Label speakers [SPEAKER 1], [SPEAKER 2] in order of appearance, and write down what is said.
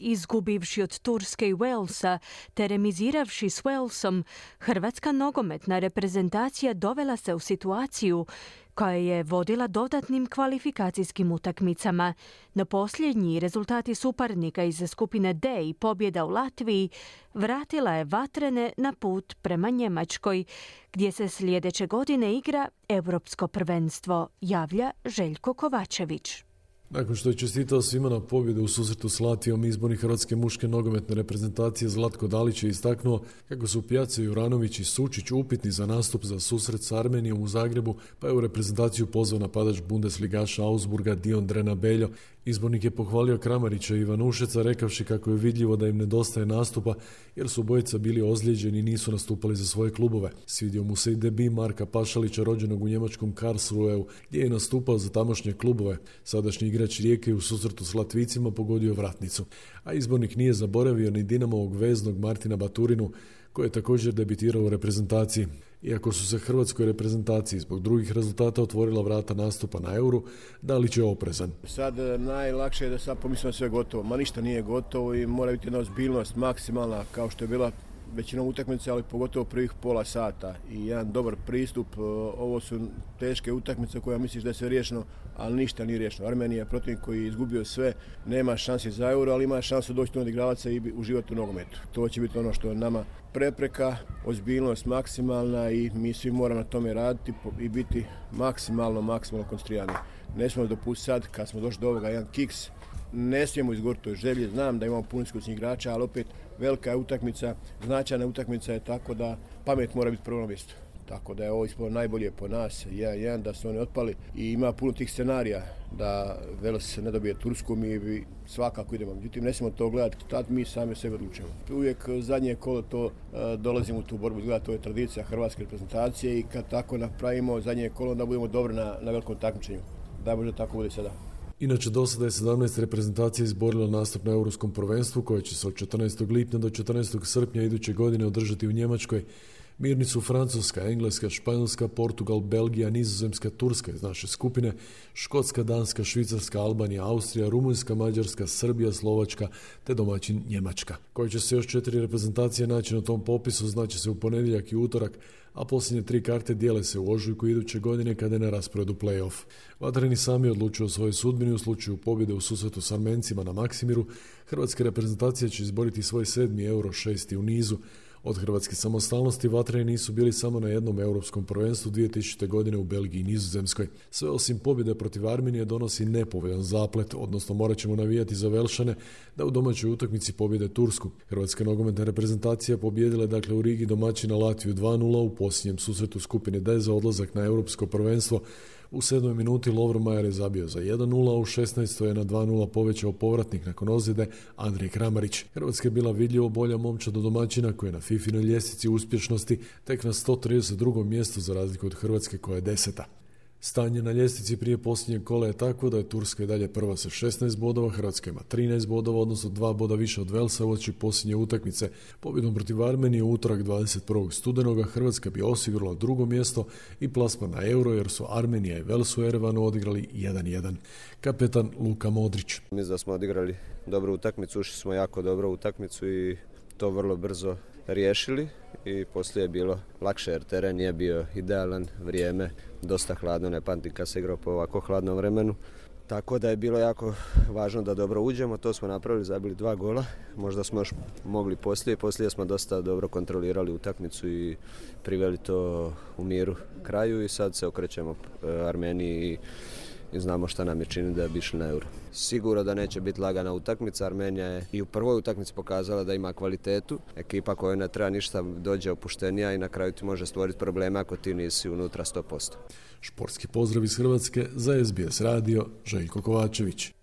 [SPEAKER 1] Izgubivši od Turske i Walesa, te remiziravši s Walesom, hrvatska nogometna reprezentacija dovela se u situaciju koja je vodila dodatnim kvalifikacijskim utakmicama, no posljednji rezultati suparnika iz skupine D i pobjeda u Latviji vratila je vatrene na put prema Njemačkoj, gdje se sljedeće godine igra Europsko prvenstvo, javlja Željko Kovačević.
[SPEAKER 2] Nakon što je čestitao svima na pobjedu u susretu s Latijom, izborni hrvatske muške nogometne reprezentacije Zlatko Dalić je istaknuo kako su Pjace Juranović i Sučić upitni za nastup za susret s Armenijom u Zagrebu, pa je u reprezentaciju pozvao napadač Bundesligaša Augsburga Dion Drena Beljo Izbornik je pohvalio Kramarića i Ivanušeca rekavši kako je vidljivo da im nedostaje nastupa jer su obojica bili ozlijeđeni i nisu nastupali za svoje klubove. Svidio mu se i debi Marka Pašalića rođenog u njemačkom Karlsruheu gdje je nastupao za tamošnje klubove. Sadašnji igrač Rijeke u susretu s Latvicima pogodio vratnicu. A izbornik nije zaboravio ni Dinamovog veznog Martina Baturinu koji je također debitirao u reprezentaciji. Iako su se hrvatskoj reprezentaciji zbog drugih rezultata otvorila vrata nastupa na euru, da li će oprezan?
[SPEAKER 3] Sad e, najlakše je da sad pomislimo sve gotovo. Ma ništa nije gotovo i mora biti jedna ozbiljnost maksimalna kao što je bila većinom utakmice, ali pogotovo prvih pola sata i jedan dobar pristup. E, ovo su teške utakmice koje misliš da je sve riješeno, ali ništa nije riješeno. Armenija je protivnik koji je izgubio sve, nema šanse za euro, ali ima šansu doći do odigravaca i uživati u nogometu. To će biti ono što je nama prepreka, ozbiljnost maksimalna i mi svi moramo na tome raditi i biti maksimalno, maksimalno koncentrirani. Ne smijemo dopustiti sad, kad smo došli do ovoga, jedan kiks, ne smijemo izgoriti toj želji, znam da imamo puno iskusnih igrača, ali opet velika je utakmica, značajna utakmica je tako da pamet mora biti prvo na mjestu. Tako da je ovo ispod najbolje po nas, jedan, jedan da su oni otpali i ima puno tih scenarija da Velos ne dobije Tursku, mi bi svakako idemo. Međutim, ne smijemo to gledati, tad mi sami sebe odlučujemo. Uvijek zadnje kolo to uh, dolazimo u tu borbu, izgleda to je tradicija hrvatske reprezentacije i kad tako napravimo zadnje kolo, da budemo dobri na, na velikom takmičenju. Da može tako bude sada.
[SPEAKER 2] Inače, do sada je 17 reprezentacija izborila nastup na Europskom prvenstvu koje će se od 14. lipnja do 14. srpnja iduće godine održati u Njemačkoj. Mirni su Francuska, Engleska, Španjolska, Portugal, Belgija, Nizozemska, Turska iz naše skupine, Škotska, Danska, Švicarska, Albanija, Austrija, Rumunjska, Mađarska, Srbija, Slovačka te domaćin Njemačka. Koji će se još četiri reprezentacije naći na tom popisu znači se u ponedjeljak i utorak, a posljednje tri karte dijele se u ožujku iduće godine kada je na rasporedu play-off. Vatreni sami odlučuju o svojoj sudbini u slučaju pobjede u susretu s Armencima na Maksimiru. Hrvatska reprezentacija će izboriti svoj sedmi euro šesti u nizu, od hrvatske samostalnosti vatreni nisu bili samo na jednom europskom prvenstvu 2000. godine u Belgiji i Nizozemskoj. Sve osim pobjede protiv Armenije donosi nepovoljan zaplet, odnosno morat ćemo navijati za Velšane da u domaćoj utakmici pobjede Tursku. Hrvatska nogometna reprezentacija pobjedila je dakle u Rigi domaćina Latviju 2-0 u posljednjem susretu skupine D za odlazak na europsko prvenstvo u sedmoj minuti Lovro Majer je zabio za 1-0, a u 16. je na 2-0 povećao povratnik nakon ozljede Andrej Kramarić. Hrvatska je bila vidljivo bolja momča do domaćina koja je na FIFINoj ljestvici uspješnosti tek na 132. mjestu za razliku od Hrvatske koja je deseta. Stanje na ljestvici prije posljednjeg kola je tako da je Turska i dalje prva sa 16 bodova, Hrvatska ima 13 bodova, odnosno dva boda više od Velsa uoči posljednje utakmice. Pobjedom protiv Armenije utorak 21. studenoga Hrvatska bi osigurala drugo mjesto i plasman na euro jer su Armenija i Vels u Erevanu odigrali 1-1. Kapetan Luka Modrić.
[SPEAKER 4] Mislim da smo odigrali dobru utakmicu, ušli smo jako dobro utakmicu i to vrlo brzo riješili i poslije je bilo lakše jer teren nije bio idealan, vrijeme dosta hladno, ne pamtim kad se igrao po ovako hladnom vremenu. Tako da je bilo jako važno da dobro uđemo, to smo napravili, zabili dva gola, možda smo još mogli poslije, poslije smo dosta dobro kontrolirali utakmicu i priveli to u miru kraju i sad se okrećemo e, Armeniji i i znamo šta nam je čini da bi išli na euro. Sigurno da neće biti lagana utakmica, Armenija je i u prvoj utakmici pokazala da ima kvalitetu, ekipa koja ne treba ništa dođe opuštenija i na kraju ti može stvoriti probleme ako ti nisi unutra 100%.
[SPEAKER 2] Športski pozdrav iz Hrvatske za SBS radio Željko Kovačević.